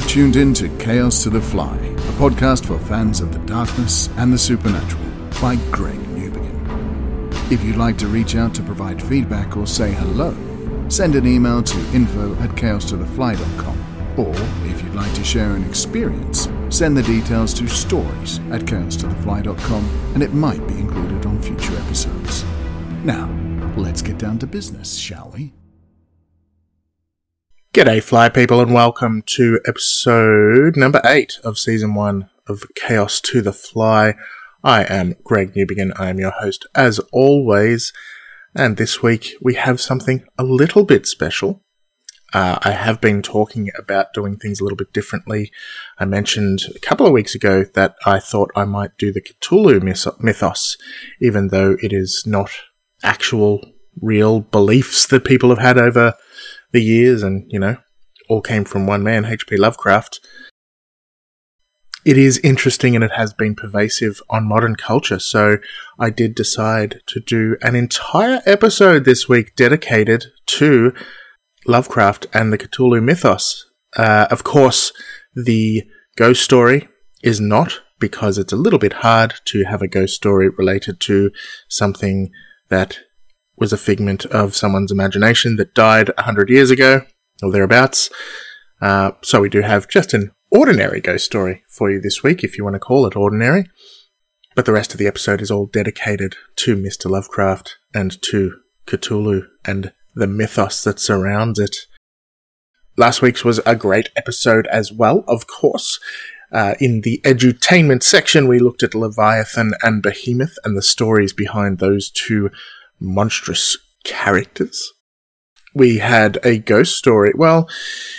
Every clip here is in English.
You've tuned in to Chaos to the Fly, a podcast for fans of the darkness and the supernatural by Greg Newbegin. If you'd like to reach out to provide feedback or say hello, send an email to info at chaostothefly.com. Or, if you'd like to share an experience, send the details to stories at chaostothefly.com and it might be included on future episodes. Now, let's get down to business, shall we? G'day, fly people, and welcome to episode number eight of season one of Chaos to the Fly. I am Greg Newbegin. I am your host, as always, and this week we have something a little bit special. Uh, I have been talking about doing things a little bit differently. I mentioned a couple of weeks ago that I thought I might do the Cthulhu mythos, even though it is not actual, real beliefs that people have had over the years and, you know, all came from one man, H.P. Lovecraft. It is interesting and it has been pervasive on modern culture. So I did decide to do an entire episode this week dedicated to Lovecraft and the Cthulhu mythos. Uh, of course, the ghost story is not because it's a little bit hard to have a ghost story related to something that was a figment of someone's imagination that died a hundred years ago or thereabouts. Uh, so we do have just an ordinary ghost story for you this week, if you want to call it ordinary. But the rest of the episode is all dedicated to Mr. Lovecraft and to Cthulhu and the mythos that surrounds it. Last week's was a great episode as well, of course. Uh, in the edutainment section, we looked at Leviathan and Behemoth and the stories behind those two monstrous characters. We had a ghost story. Well,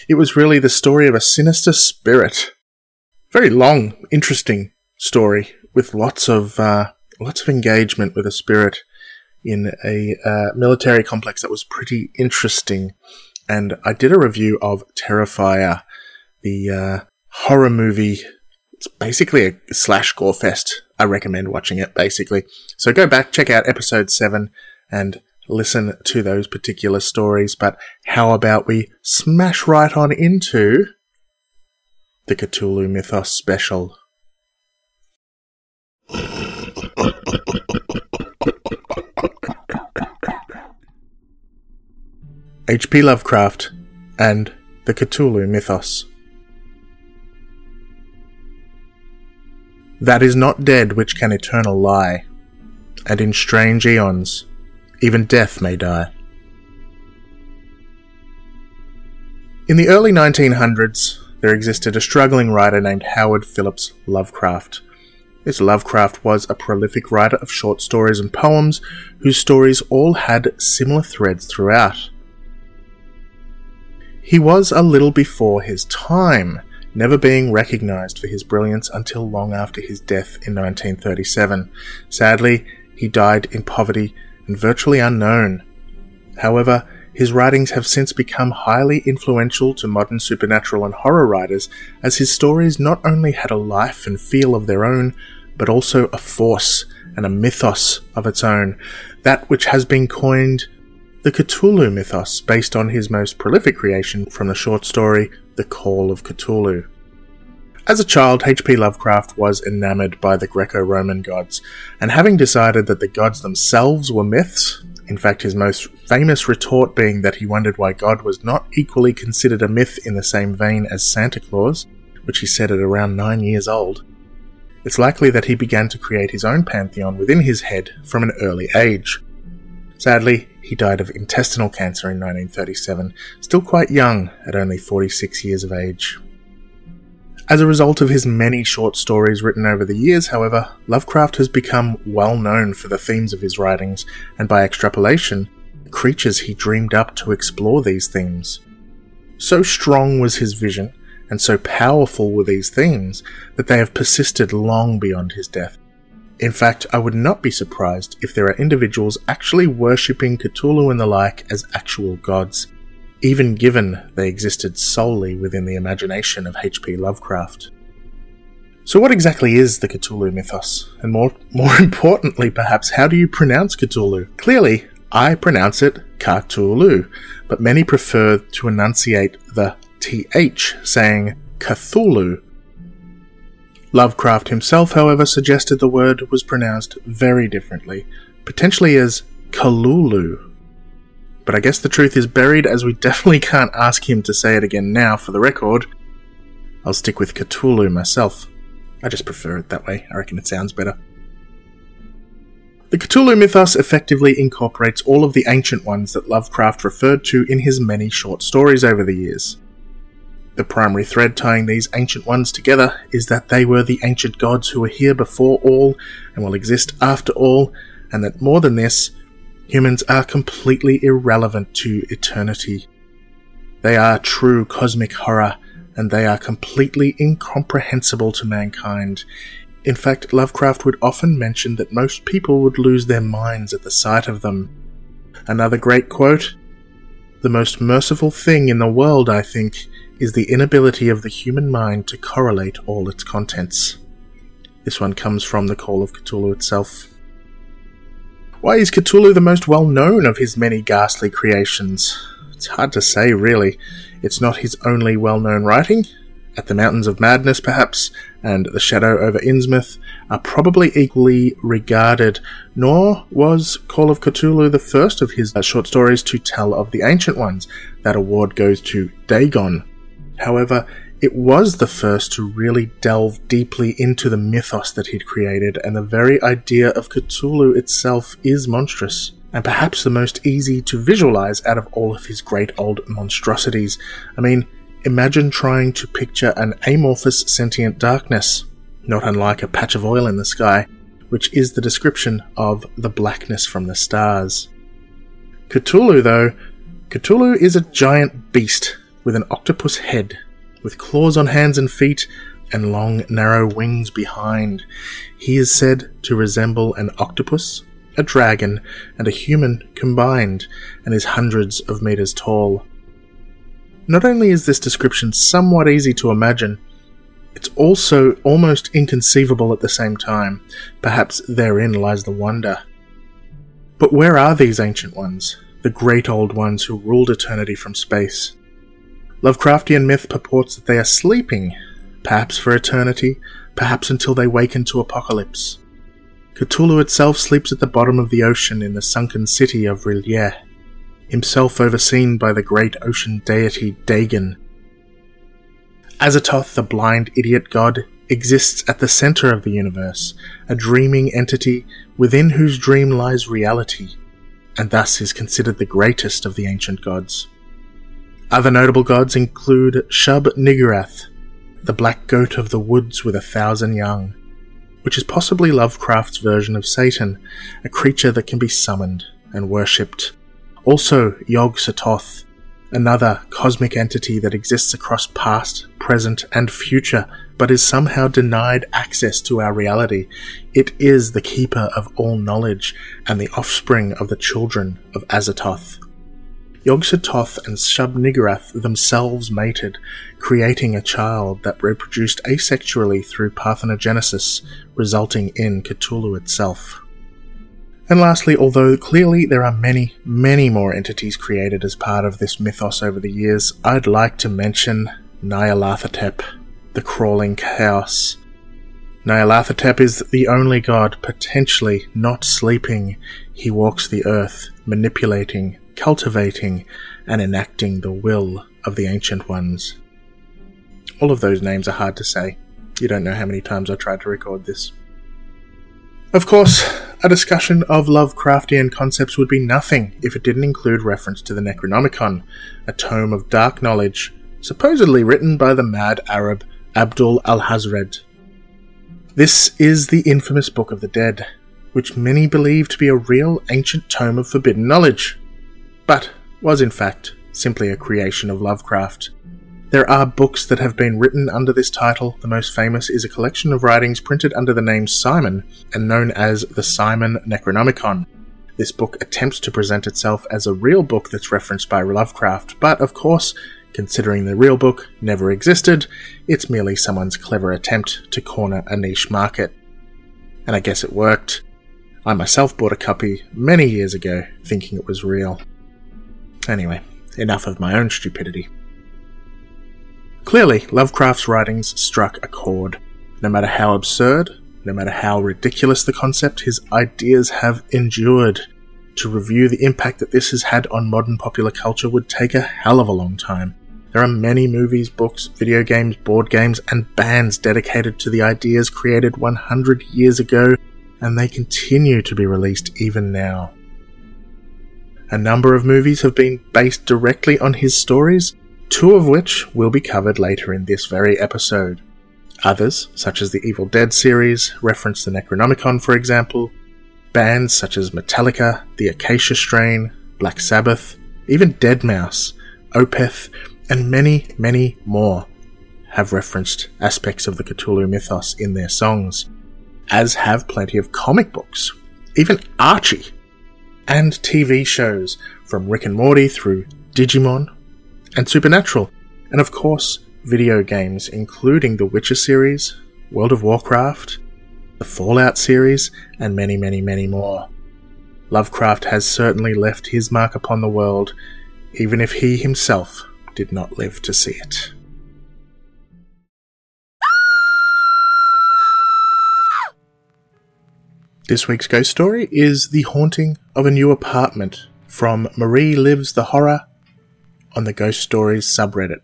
it was really the story of a sinister spirit. Very long, interesting story with lots of uh, lots of engagement with a spirit in a uh, military complex that was pretty interesting. And I did a review of Terrifier, the uh, horror movie. It's basically a slash gore fest. I recommend watching it, basically. So go back, check out episode 7 and listen to those particular stories. But how about we smash right on into the Cthulhu Mythos special? H.P. Lovecraft and the Cthulhu Mythos. That is not dead which can eternal lie, and in strange aeons even death may die. In the early 1900s, there existed a struggling writer named Howard Phillips Lovecraft. This Lovecraft was a prolific writer of short stories and poems whose stories all had similar threads throughout. He was a little before his time, never being recognized for his brilliance until long after his death in 1937. Sadly, he died in poverty and virtually unknown. However, his writings have since become highly influential to modern supernatural and horror writers, as his stories not only had a life and feel of their own, but also a force and a mythos of its own, that which has been coined the Cthulhu mythos, based on his most prolific creation from the short story The Call of Cthulhu. As a child, H.P. Lovecraft was enamored by the Greco Roman gods, and having decided that the gods themselves were myths, in fact, his most famous retort being that he wondered why God was not equally considered a myth in the same vein as Santa Claus, which he said at around nine years old, it's likely that he began to create his own pantheon within his head from an early age. Sadly, he died of intestinal cancer in 1937, still quite young at only 46 years of age. As a result of his many short stories written over the years, however, Lovecraft has become well known for the themes of his writings, and by extrapolation, the creatures he dreamed up to explore these themes. So strong was his vision, and so powerful were these themes, that they have persisted long beyond his death. In fact, I would not be surprised if there are individuals actually worshipping Cthulhu and the like as actual gods even given they existed solely within the imagination of H.P. Lovecraft. So, what exactly is the Cthulhu mythos? And more, more importantly, perhaps, how do you pronounce Cthulhu? Clearly, I pronounce it Cthulhu, but many prefer to enunciate the TH, saying Cthulhu. Lovecraft himself, however, suggested the word was pronounced very differently, potentially as Kalulu. But I guess the truth is buried as we definitely can't ask him to say it again now for the record. I'll stick with Cthulhu myself. I just prefer it that way. I reckon it sounds better. The Cthulhu mythos effectively incorporates all of the ancient ones that Lovecraft referred to in his many short stories over the years. The primary thread tying these ancient ones together is that they were the ancient gods who were here before all and will exist after all, and that more than this, humans are completely irrelevant to eternity. They are true cosmic horror, and they are completely incomprehensible to mankind. In fact, Lovecraft would often mention that most people would lose their minds at the sight of them. Another great quote The most merciful thing in the world, I think, is the inability of the human mind to correlate all its contents. This one comes from the Call of Cthulhu itself. Why is Cthulhu the most well known of his many ghastly creations? It's hard to say, really. It's not his only well known writing. At the Mountains of Madness, perhaps, and The Shadow over Innsmouth are probably equally regarded, nor was Call of Cthulhu the first of his uh, short stories to tell of the ancient ones. That award goes to Dagon. However, it was the first to really delve deeply into the mythos that he'd created, and the very idea of Cthulhu itself is monstrous, and perhaps the most easy to visualize out of all of his great old monstrosities. I mean, imagine trying to picture an amorphous sentient darkness, not unlike a patch of oil in the sky, which is the description of the blackness from the stars. Cthulhu, though, Cthulhu is a giant beast with an octopus head with claws on hands and feet and long, narrow wings behind. He is said to resemble an octopus, a dragon, and a human combined, and is hundreds of meters tall. Not only is this description somewhat easy to imagine, it's also almost inconceivable at the same time. Perhaps therein lies the wonder. But where are these ancient ones, the great old ones who ruled eternity from space? Lovecraftian myth purports that they are sleeping, perhaps for eternity, perhaps until they waken to apocalypse. Cthulhu itself sleeps at the bottom of the ocean in the sunken city of R'lyeh, himself overseen by the great ocean deity Dagon. Azathoth, the blind idiot god, exists at the center of the universe, a dreaming entity within whose dream lies reality, and thus is considered the greatest of the ancient gods. Other notable gods include Shub-Niggurath, the black goat of the woods with a thousand young, which is possibly Lovecraft's version of Satan, a creature that can be summoned and worshipped. Also, Yog-Sothoth, another cosmic entity that exists across past, present, and future, but is somehow denied access to our reality. It is the keeper of all knowledge and the offspring of the children of Azathoth. Yog-Sothoth and Shub-Niggurath themselves mated, creating a child that reproduced asexually through parthenogenesis, resulting in Cthulhu itself. And lastly, although clearly there are many, many more entities created as part of this mythos over the years, I'd like to mention Nyarlathotep, the crawling chaos. Nyarlathotep is the only god potentially not sleeping. He walks the earth, manipulating, cultivating and enacting the will of the Ancient Ones. All of those names are hard to say. You don't know how many times I tried to record this. Of course, a discussion of Lovecraftian concepts would be nothing if it didn't include reference to the Necronomicon, a tome of dark knowledge, supposedly written by the mad Arab Abdul Alhazred. This is the infamous Book of the Dead, which many believe to be a real ancient tome of forbidden knowledge but was in fact simply a creation of Lovecraft. There are books that have been written under this title. The most famous is a collection of writings printed under the name Simon and known as the Simon Necronomicon. This book attempts to present itself as a real book that's referenced by Lovecraft, but of course, considering the real book never existed, it's merely someone's clever attempt to corner a niche market. And I guess it worked. I myself bought a copy many years ago thinking it was real. Anyway, enough of my own stupidity. Clearly, Lovecraft's writings struck a chord. No matter how absurd, no matter how ridiculous the concept, his ideas have endured. To review the impact that this has had on modern popular culture would take a hell of a long time. There are many movies, books, video games, board games, and bands dedicated to the ideas created 100 years ago, and they continue to be released even now. A number of movies have been based directly on his stories, two of which will be covered later in this very episode. Others, such as the Evil Dead series, reference the Necronomicon for example, bands such as Metallica, The Acacia Strain, Black Sabbath, even Deadmau5, Opeth, and many, many more have referenced aspects of the Cthulhu mythos in their songs, as have plenty of comic books, even Archie, and TV shows from Rick and Morty through Digimon and Supernatural, and of course, video games including the Witcher series, World of Warcraft, the Fallout series, and many, many, many more. Lovecraft has certainly left his mark upon the world, even if he himself did not live to see it. This week's ghost story is The Haunting of a New Apartment from Marie Lives the Horror on the Ghost Stories subreddit.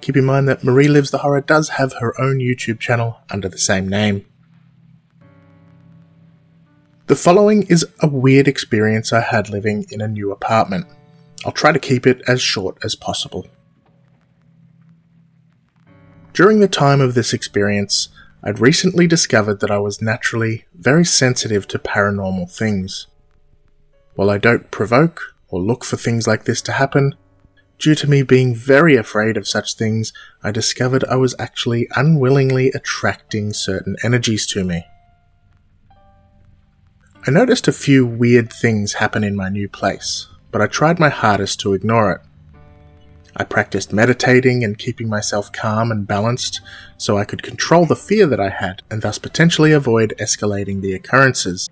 Keep in mind that Marie Lives the Horror does have her own YouTube channel under the same name. The following is a weird experience I had living in a new apartment. I'll try to keep it as short as possible. During the time of this experience, I'd recently discovered that I was naturally very sensitive to paranormal things. While I don't provoke or look for things like this to happen, due to me being very afraid of such things, I discovered I was actually unwillingly attracting certain energies to me. I noticed a few weird things happen in my new place, but I tried my hardest to ignore it. I practiced meditating and keeping myself calm and balanced so I could control the fear that I had and thus potentially avoid escalating the occurrences.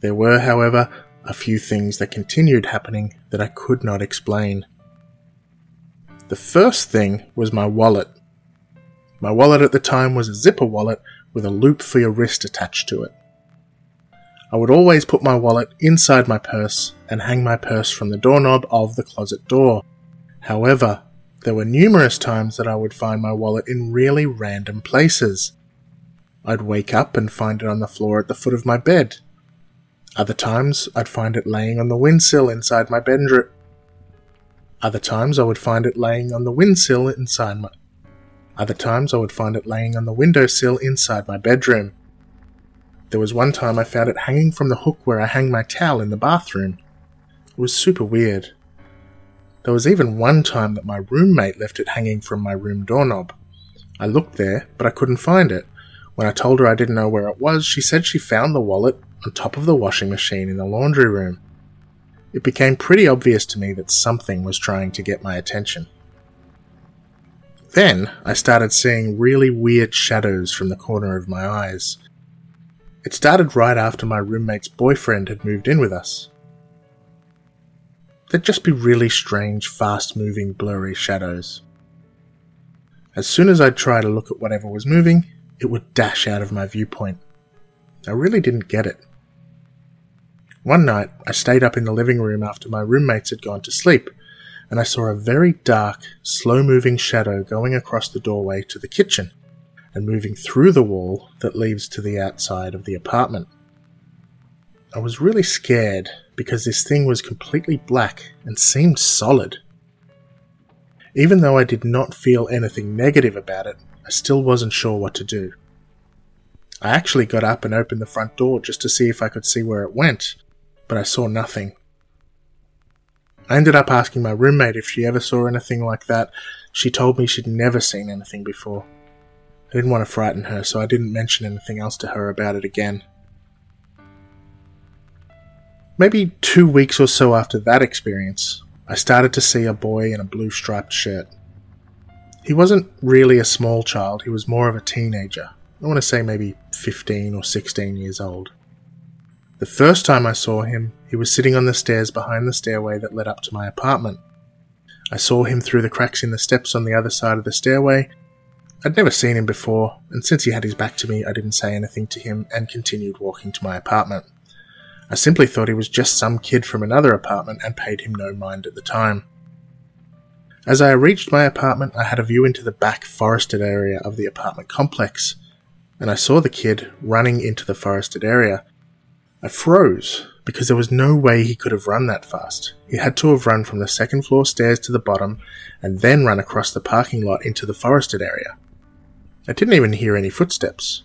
There were, however, a few things that continued happening that I could not explain. The first thing was my wallet. My wallet at the time was a zipper wallet with a loop for your wrist attached to it. I would always put my wallet inside my purse and hang my purse from the doorknob of the closet door However, there were numerous times that I would find my wallet in really random places. I'd wake up and find it on the floor at the foot of my bed. Other times, I'd find it laying on the windsill inside my bedroom. Other times, I would find it laying on the windsill inside my. Other times, I would find it laying on the windowsill inside my bedroom. There was one time I found it hanging from the hook where I hang my towel in the bathroom. It was super weird. There was even one time that my roommate left it hanging from my room doorknob. I looked there, but I couldn't find it. When I told her I didn't know where it was, she said she found the wallet on top of the washing machine in the laundry room. It became pretty obvious to me that something was trying to get my attention. Then I started seeing really weird shadows from the corner of my eyes. It started right after my roommate's boyfriend had moved in with us. They'd just be really strange, fast moving, blurry shadows. As soon as I'd try to look at whatever was moving, it would dash out of my viewpoint. I really didn't get it. One night, I stayed up in the living room after my roommates had gone to sleep, and I saw a very dark, slow moving shadow going across the doorway to the kitchen and moving through the wall that leads to the outside of the apartment. I was really scared because this thing was completely black and seemed solid. Even though I did not feel anything negative about it, I still wasn't sure what to do. I actually got up and opened the front door just to see if I could see where it went, but I saw nothing. I ended up asking my roommate if she ever saw anything like that. She told me she'd never seen anything before. I didn't want to frighten her, so I didn't mention anything else to her about it again. Maybe two weeks or so after that experience, I started to see a boy in a blue striped shirt. He wasn't really a small child, he was more of a teenager. I want to say maybe 15 or 16 years old. The first time I saw him, he was sitting on the stairs behind the stairway that led up to my apartment. I saw him through the cracks in the steps on the other side of the stairway. I'd never seen him before, and since he had his back to me, I didn't say anything to him and continued walking to my apartment. I simply thought he was just some kid from another apartment and paid him no mind at the time. As I reached my apartment, I had a view into the back forested area of the apartment complex, and I saw the kid running into the forested area. I froze because there was no way he could have run that fast. He had to have run from the second floor stairs to the bottom and then run across the parking lot into the forested area. I didn't even hear any footsteps.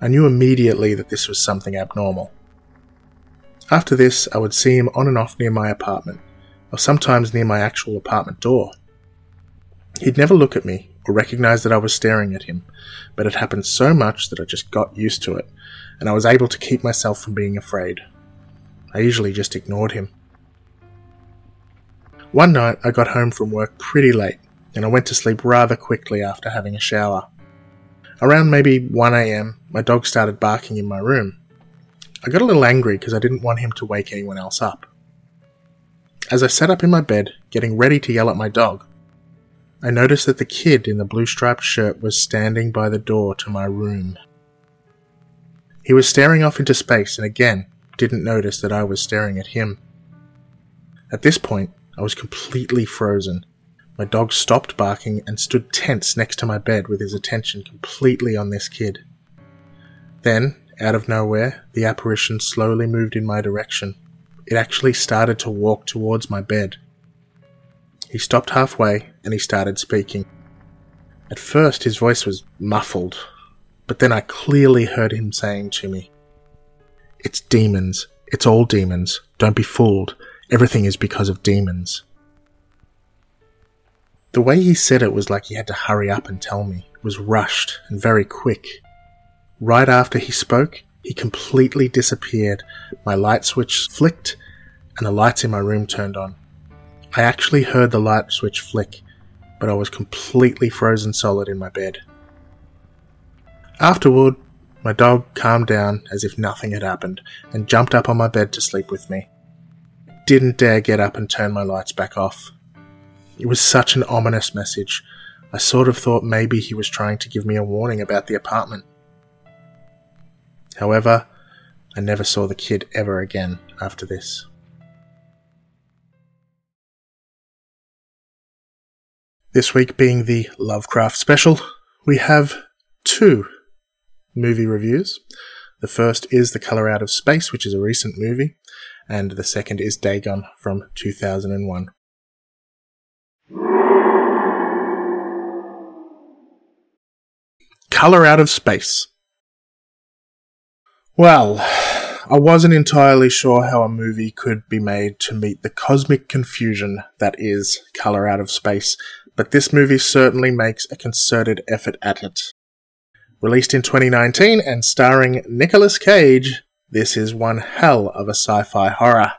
I knew immediately that this was something abnormal. After this, I would see him on and off near my apartment, or sometimes near my actual apartment door. He'd never look at me or recognize that I was staring at him, but it happened so much that I just got used to it, and I was able to keep myself from being afraid. I usually just ignored him. One night, I got home from work pretty late, and I went to sleep rather quickly after having a shower. Around maybe 1am, my dog started barking in my room. I got a little angry because I didn't want him to wake anyone else up. As I sat up in my bed, getting ready to yell at my dog, I noticed that the kid in the blue striped shirt was standing by the door to my room. He was staring off into space and again didn't notice that I was staring at him. At this point, I was completely frozen. My dog stopped barking and stood tense next to my bed with his attention completely on this kid. Then, out of nowhere, the apparition slowly moved in my direction it actually started to walk towards my bed. He stopped halfway and he started speaking. At first, his voice was muffled, but then I clearly heard him saying to me, It's demons. It's all demons. Don't be fooled. Everything is because of demons. The way he said it was like he had to hurry up and tell me. It was rushed and very quick. Right after he spoke, he completely disappeared. My light switch flicked, and the lights in my room turned on. I actually heard the light switch flick, but I was completely frozen solid in my bed. Afterward, my dog calmed down as if nothing had happened and jumped up on my bed to sleep with me. Didn't dare get up and turn my lights back off. It was such an ominous message. I sort of thought maybe he was trying to give me a warning about the apartment. However, I never saw the kid ever again after this. This week being the Lovecraft special, we have two movie reviews. The first is The Color Out of Space, which is a recent movie, and the second is Dagon from 2001. Color Out of Space. Well, I wasn't entirely sure how a movie could be made to meet the cosmic confusion that is Color Out of Space, but this movie certainly makes a concerted effort at it. Released in 2019 and starring Nicolas Cage, this is one hell of a sci fi horror.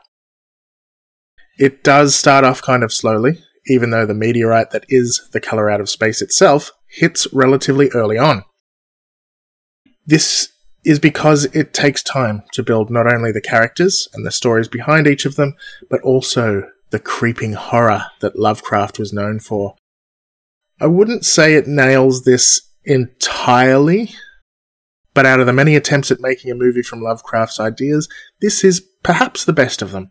It does start off kind of slowly, even though the meteorite that is the color out of space itself hits relatively early on. This is because it takes time to build not only the characters and the stories behind each of them, but also the creeping horror that Lovecraft was known for. I wouldn't say it nails this entirely, but out of the many attempts at making a movie from Lovecraft's ideas, this is perhaps the best of them.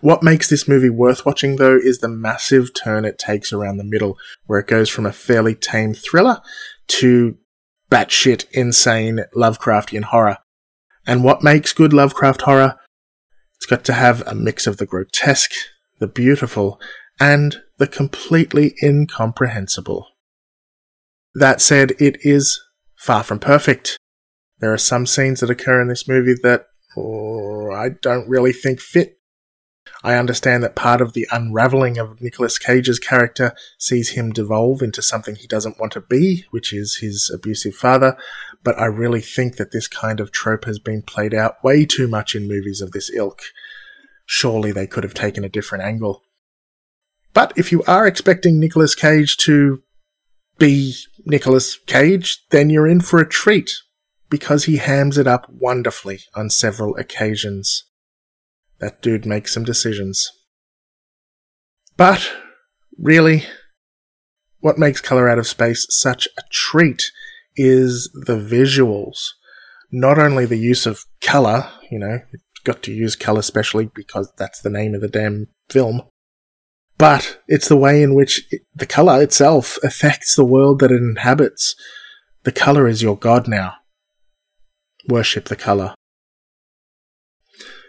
What makes this movie worth watching, though, is the massive turn it takes around the middle, where it goes from a fairly tame thriller to batshit insane Lovecraftian horror. And what makes good Lovecraft horror? It's got to have a mix of the grotesque, the beautiful, and the completely incomprehensible. That said, it is far from perfect. There are some scenes that occur in this movie that oh, I don't really think fit I understand that part of the unraveling of Nicolas Cage's character sees him devolve into something he doesn't want to be, which is his abusive father, but I really think that this kind of trope has been played out way too much in movies of this ilk. Surely they could have taken a different angle. But if you are expecting Nicolas Cage to be Nicolas Cage, then you're in for a treat, because he hams it up wonderfully on several occasions. That dude makes some decisions. But really, what makes Color Out of Space such a treat is the visuals. Not only the use of color, you know, got to use color specially because that's the name of the damn film, but it's the way in which it, the color itself affects the world that it inhabits. The color is your god now. Worship the color.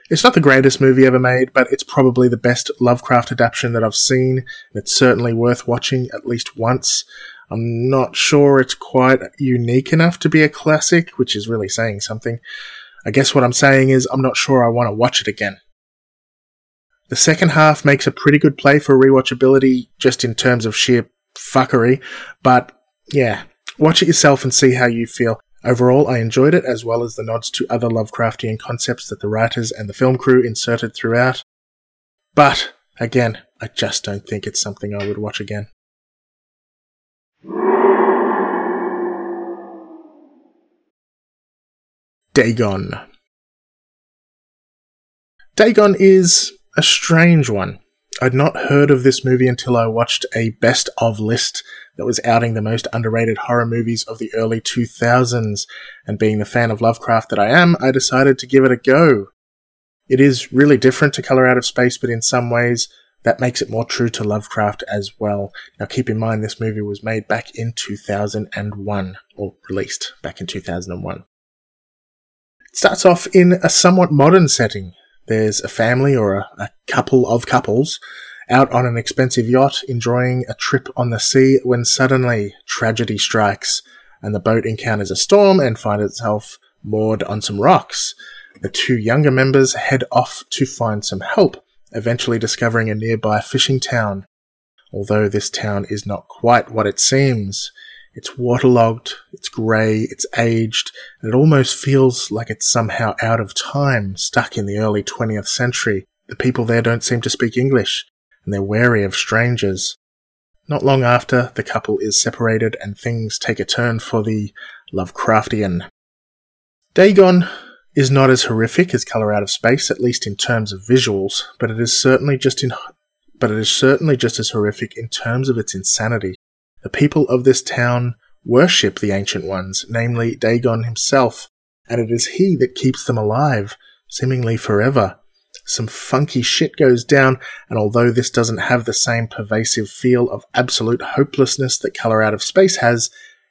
It's not the greatest movie ever made, but it's probably the best Lovecraft adaptation that I've seen. and It's certainly worth watching at least once. I'm not sure it's quite unique enough to be a classic, which is really saying something. I guess what I'm saying is I'm not sure I want to watch it again. The second half makes a pretty good play for rewatchability just in terms of sheer fuckery, but yeah, watch it yourself and see how you feel. Overall, I enjoyed it, as well as the nods to other Lovecraftian concepts that the writers and the film crew inserted throughout. But, again, I just don't think it's something I would watch again. Dagon. Dagon is a strange one. I'd not heard of this movie until I watched a best of list that was outing the most underrated horror movies of the early 2000s, and being the fan of Lovecraft that I am, I decided to give it a go. It is really different to Color Out of Space, but in some ways, that makes it more true to Lovecraft as well. Now, keep in mind, this movie was made back in 2001, or released back in 2001. It starts off in a somewhat modern setting. There's a family or a, a couple of couples out on an expensive yacht enjoying a trip on the sea when suddenly tragedy strikes and the boat encounters a storm and finds itself moored on some rocks. The two younger members head off to find some help, eventually discovering a nearby fishing town. Although this town is not quite what it seems. It's waterlogged, it's grey, it's aged, and it almost feels like it's somehow out of time, stuck in the early 20th century. The people there don't seem to speak English and they're wary of strangers. Not long after, the couple is separated and things take a turn for the Lovecraftian. Dagon is not as horrific as Color Out of Space, at least in terms of visuals, but it is certainly just in but it is certainly just as horrific in terms of its insanity. The people of this town worship the Ancient Ones, namely Dagon himself, and it is he that keeps them alive, seemingly forever some funky shit goes down, and although this doesn't have the same pervasive feel of absolute hopelessness that Color Out of Space has,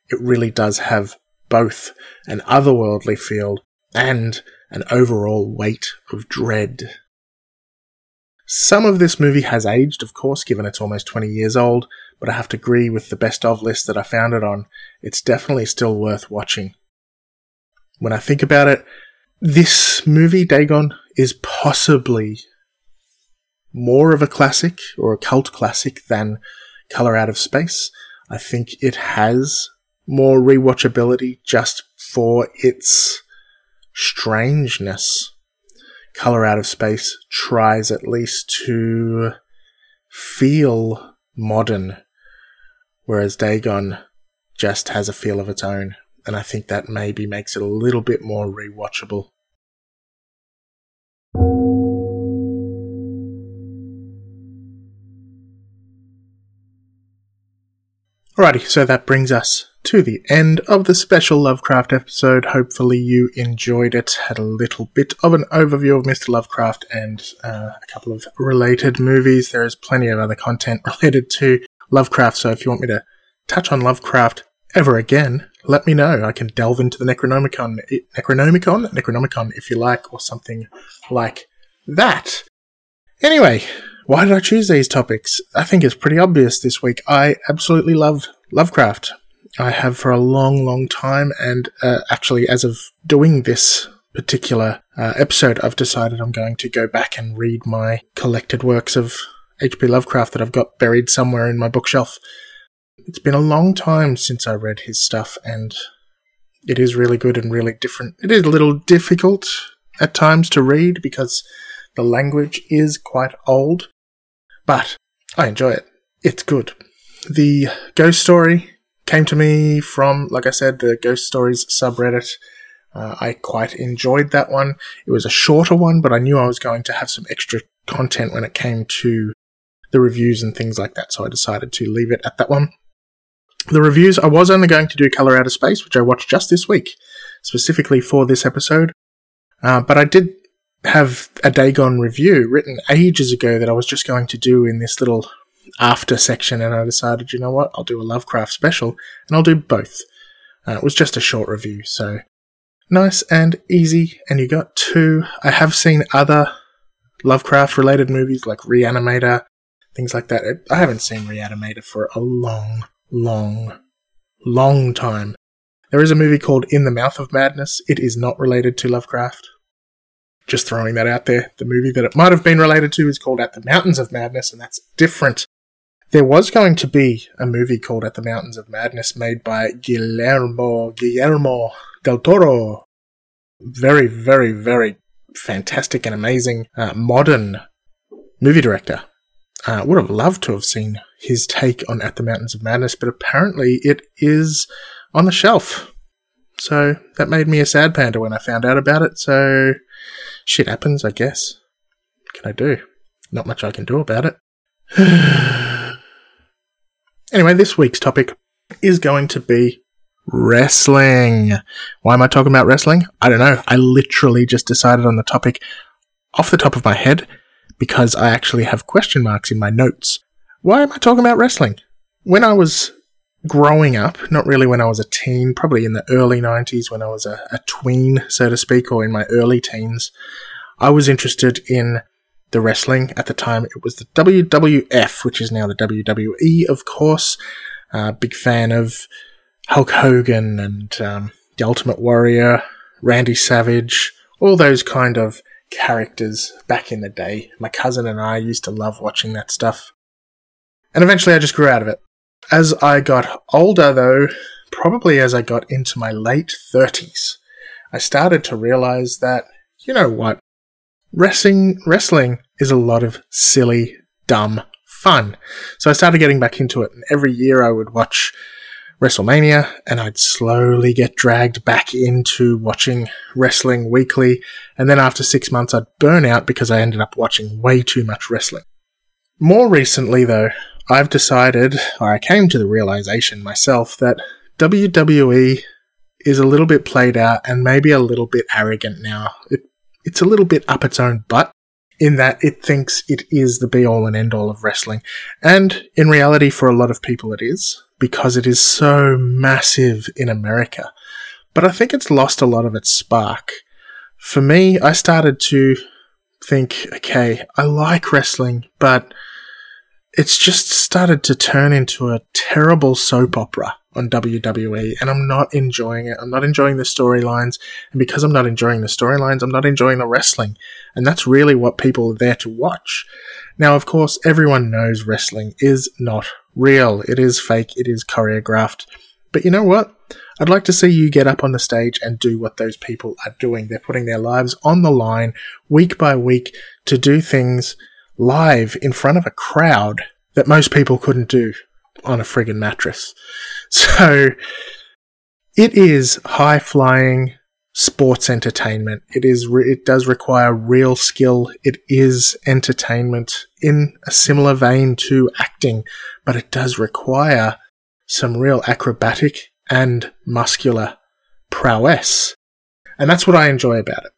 it really does have both an otherworldly feel and an overall weight of dread. Some of this movie has aged, of course, given it's almost 20 years old, but I have to agree with the best of list that I found it on. It's definitely still worth watching. When I think about it, this movie, Dagon, is possibly more of a classic or a cult classic than Color Out of Space. I think it has more rewatchability just for its strangeness. Color Out of Space tries at least to feel modern, whereas Dagon just has a feel of its own. And I think that maybe makes it a little bit more rewatchable. Alrighty, so that brings us to the end of the special Lovecraft episode. Hopefully, you enjoyed it. Had a little bit of an overview of Mr. Lovecraft and uh, a couple of related movies. There is plenty of other content related to Lovecraft, so if you want me to touch on Lovecraft ever again, let me know. I can delve into the Necronomicon, Necronomicon, Necronomicon, if you like, or something like that. Anyway, why did I choose these topics? I think it's pretty obvious this week. I absolutely love Lovecraft. I have for a long, long time, and uh, actually, as of doing this particular uh, episode, I've decided I'm going to go back and read my collected works of H.P. Lovecraft that I've got buried somewhere in my bookshelf. It's been a long time since I read his stuff, and it is really good and really different. It is a little difficult at times to read because the language is quite old, but I enjoy it. It's good. The ghost story came to me from, like I said, the ghost stories subreddit. Uh, I quite enjoyed that one. It was a shorter one, but I knew I was going to have some extra content when it came to the the reviews and things like that, so I decided to leave it at that one. The reviews, I was only going to do Color Out of Space, which I watched just this week, specifically for this episode. Uh, but I did have a Dagon review written ages ago that I was just going to do in this little after section, and I decided, you know what, I'll do a Lovecraft special, and I'll do both. Uh, it was just a short review, so nice and easy. And you got two. I have seen other Lovecraft related movies like Reanimator, things like that. I haven't seen Reanimator for a long, long, long time. There is a movie called In the Mouth of Madness. It is not related to Lovecraft. Just throwing that out there. The movie that it might have been related to is called At the Mountains of Madness, and that's different. There was going to be a movie called At the Mountains of Madness made by Guillermo Guillermo del Toro. Very, very, very fantastic and amazing uh, modern movie director. Uh, would have loved to have seen his take on At the Mountains of Madness, but apparently it is on the shelf. So that made me a sad panda when I found out about it. So shit happens, I guess. What can I do? Not much I can do about it. anyway, this week's topic is going to be wrestling. Why am I talking about wrestling? I don't know. I literally just decided on the topic off the top of my head because I actually have question marks in my notes. Why am I talking about wrestling? When I was growing up, not really when I was a teen, probably in the early 90s when I was a, a tween, so to speak, or in my early teens, I was interested in the wrestling. At the time, it was the WWF, which is now the WWE, of course. Uh, big fan of Hulk Hogan and um, the Ultimate Warrior, Randy Savage, all those kind of characters back in the day. My cousin and I used to love watching that stuff. And eventually I just grew out of it. As I got older, though, probably as I got into my late 30s, I started to realize that, you know what? Wrestling, wrestling is a lot of silly, dumb fun. So I started getting back into it, and every year I would watch WrestleMania, and I'd slowly get dragged back into watching wrestling weekly. And then after six months, I'd burn out because I ended up watching way too much wrestling. More recently, though, I've decided, or I came to the realization myself, that WWE is a little bit played out and maybe a little bit arrogant now. It, it's a little bit up its own butt in that it thinks it is the be all and end all of wrestling. And in reality, for a lot of people, it is because it is so massive in America. But I think it's lost a lot of its spark. For me, I started to think, okay, I like wrestling, but it's just started to turn into a terrible soap opera on WWE, and I'm not enjoying it. I'm not enjoying the storylines, and because I'm not enjoying the storylines, I'm not enjoying the wrestling. And that's really what people are there to watch. Now, of course, everyone knows wrestling is not real. It is fake. It is choreographed. But you know what? I'd like to see you get up on the stage and do what those people are doing. They're putting their lives on the line week by week to do things live in front of a crowd that most people couldn't do on a friggin' mattress. So it is high flying sports entertainment. It is re- it does require real skill. It is entertainment in a similar vein to acting, but it does require some real acrobatic and muscular prowess. And that's what I enjoy about it.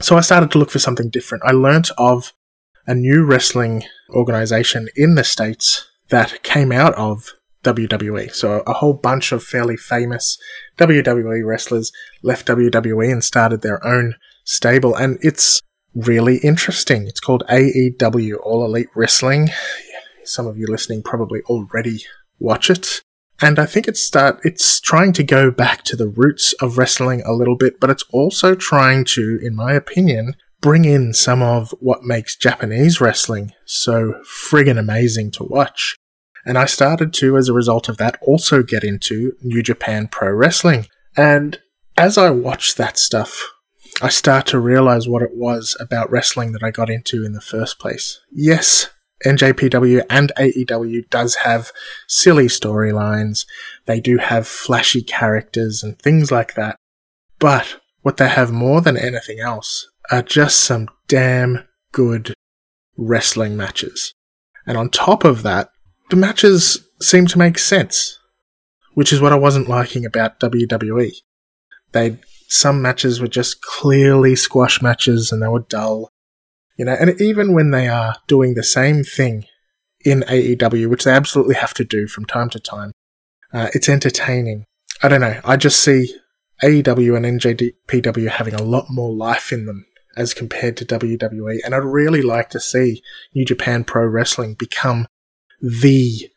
So I started to look for something different. I learnt of a new wrestling organization in the States that came out of WWE. So a whole bunch of fairly famous WWE wrestlers left WWE and started their own stable. And it's really interesting. It's called AEW, All Elite Wrestling some of you listening probably already watch it. And I think it's start it's trying to go back to the roots of wrestling a little bit, but it's also trying to, in my opinion, bring in some of what makes Japanese wrestling so friggin' amazing to watch. And I started to, as a result of that, also get into New Japan Pro Wrestling. And as I watched that stuff, I start to realize what it was about wrestling that I got into in the first place. Yes, NJPW and AEW does have silly storylines. They do have flashy characters and things like that. But what they have more than anything else are just some damn good wrestling matches. And on top of that, the matches seem to make sense, which is what I wasn't liking about WWE. They some matches were just clearly squash matches and they were dull. You know, and even when they are doing the same thing in AEW, which they absolutely have to do from time to time, uh, it's entertaining. I don't know. I just see AEW and NJPW having a lot more life in them as compared to WWE, and I'd really like to see New Japan Pro Wrestling become the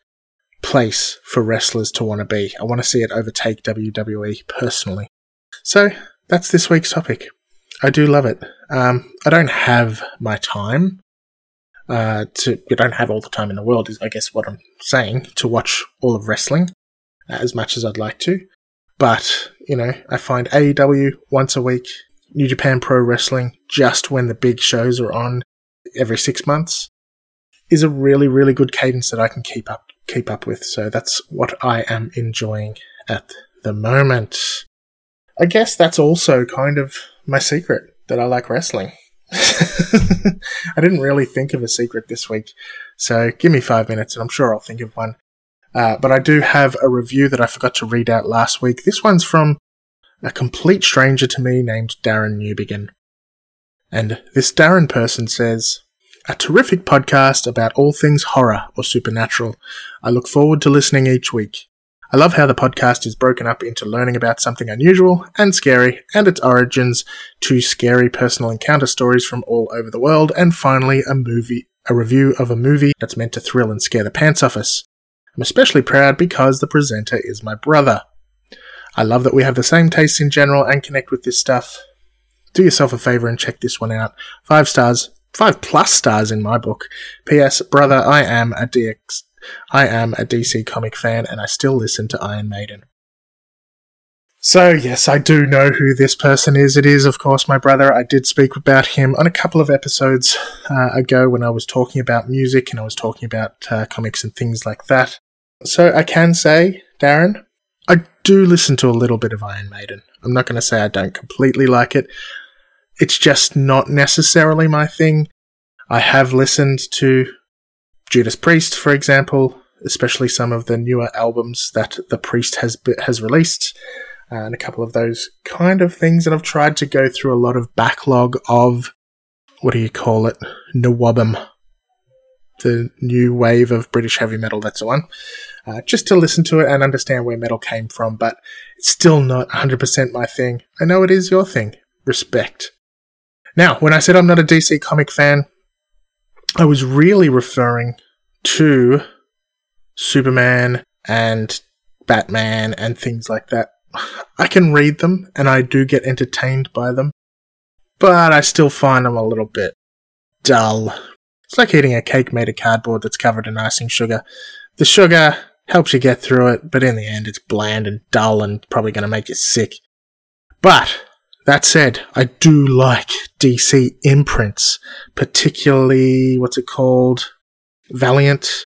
place for wrestlers to want to be. I want to see it overtake WWE personally. So that's this week's topic. I do love it. Um, I don't have my time uh, to. I don't have all the time in the world. Is I guess what I'm saying to watch all of wrestling as much as I'd like to. But you know, I find AEW once a week, New Japan Pro Wrestling just when the big shows are on every six months is a really really good cadence that I can keep up keep up with. So that's what I am enjoying at the moment. I guess that's also kind of my secret that I like wrestling. I didn't really think of a secret this week, so give me five minutes and I'm sure I'll think of one. Uh, but I do have a review that I forgot to read out last week. This one's from a complete stranger to me named Darren Newbegin. And this Darren person says, a terrific podcast about all things horror or supernatural. I look forward to listening each week. I love how the podcast is broken up into learning about something unusual and scary and its origins to scary personal encounter stories from all over the world and finally a movie, a review of a movie that's meant to thrill and scare the pants off us. I'm especially proud because the presenter is my brother. I love that we have the same tastes in general and connect with this stuff. Do yourself a favor and check this one out. Five stars, five plus stars in my book. P.S. Brother, I am a DX I am a DC comic fan and I still listen to Iron Maiden. So, yes, I do know who this person is. It is, of course, my brother. I did speak about him on a couple of episodes uh, ago when I was talking about music and I was talking about uh, comics and things like that. So, I can say, Darren, I do listen to a little bit of Iron Maiden. I'm not going to say I don't completely like it. It's just not necessarily my thing. I have listened to Judas Priest, for example, especially some of the newer albums that the Priest has has released, and a couple of those kind of things. And I've tried to go through a lot of backlog of what do you call it, NWOBHM, the new wave of British heavy metal. That's the one. Uh, just to listen to it and understand where metal came from, but it's still not 100% my thing. I know it is your thing. Respect. Now, when I said I'm not a DC comic fan, I was really referring to Superman and Batman and things like that. I can read them and I do get entertained by them, but I still find them a little bit dull. It's like eating a cake made of cardboard that's covered in icing sugar. The sugar helps you get through it, but in the end, it's bland and dull and probably going to make you sick. But that said, I do like DC imprints, particularly what's it called? Valiant,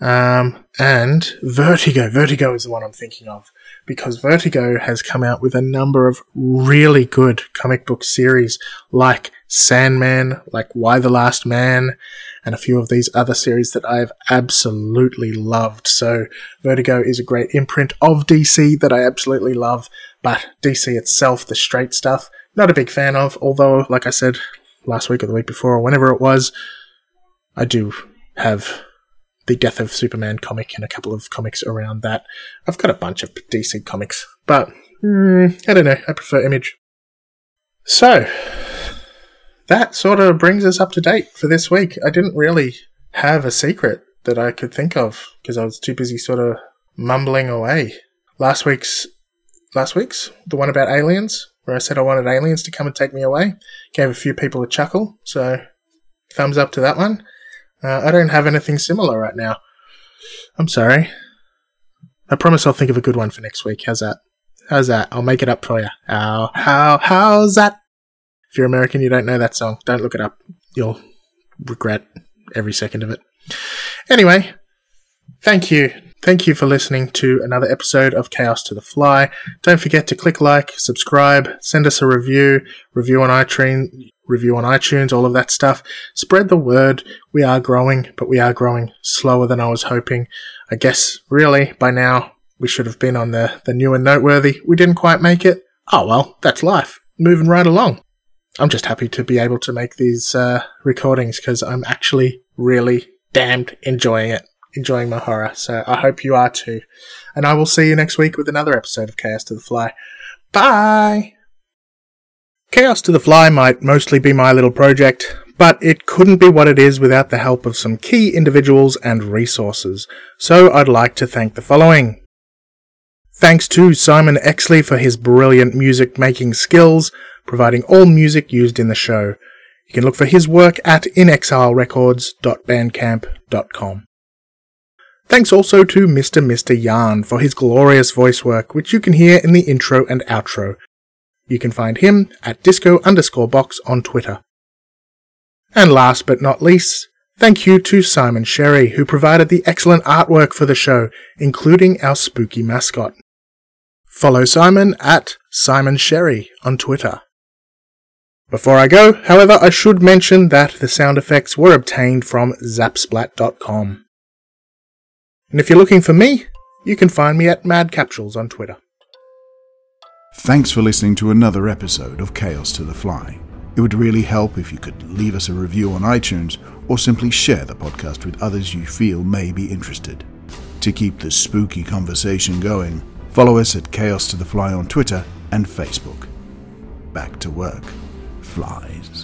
um, and Vertigo. Vertigo is the one I'm thinking of because Vertigo has come out with a number of really good comic book series like Sandman, like Y the Last Man, and a few of these other series that I've absolutely loved. So Vertigo is a great imprint of DC that I absolutely love. But DC itself, the straight stuff, not a big fan of. Although, like I said last week or the week before, or whenever it was, I do have the Death of Superman comic and a couple of comics around that. I've got a bunch of DC comics, but mm, I don't know. I prefer Image. So, that sort of brings us up to date for this week. I didn't really have a secret that I could think of because I was too busy sort of mumbling away. Last week's last week's, the one about aliens, where I said I wanted aliens to come and take me away. Gave a few people a chuckle, so thumbs up to that one. Uh, I don't have anything similar right now. I'm sorry. I promise I'll think of a good one for next week. How's that? How's that? I'll make it up for you. How, how, how's that? If you're American, you don't know that song. Don't look it up. You'll regret every second of it. Anyway, thank you Thank you for listening to another episode of Chaos to the Fly. Don't forget to click like, subscribe, send us a review, review on iTunes, review on iTunes, all of that stuff. Spread the word. We are growing, but we are growing slower than I was hoping. I guess, really, by now, we should have been on the, the new and noteworthy. We didn't quite make it. Oh well, that's life. Moving right along. I'm just happy to be able to make these uh, recordings because I'm actually really damned enjoying it. Enjoying my horror. So I hope you are too. And I will see you next week with another episode of Chaos to the Fly. Bye! Chaos to the Fly might mostly be my little project, but it couldn't be what it is without the help of some key individuals and resources. So I'd like to thank the following. Thanks to Simon Exley for his brilliant music making skills, providing all music used in the show. You can look for his work at inexilerecords.bandcamp.com. Thanks also to Mr. Mr. Yarn for his glorious voice work, which you can hear in the intro and outro. You can find him at disco underscore box on Twitter. And last but not least, thank you to Simon Sherry, who provided the excellent artwork for the show, including our spooky mascot. Follow Simon at Simon Sherry on Twitter. Before I go, however, I should mention that the sound effects were obtained from zapsplat.com. And if you're looking for me, you can find me at Mad Capsules on Twitter. Thanks for listening to another episode of Chaos to the Fly. It would really help if you could leave us a review on iTunes or simply share the podcast with others you feel may be interested. To keep the spooky conversation going, follow us at Chaos to the Fly on Twitter and Facebook. Back to work, flies.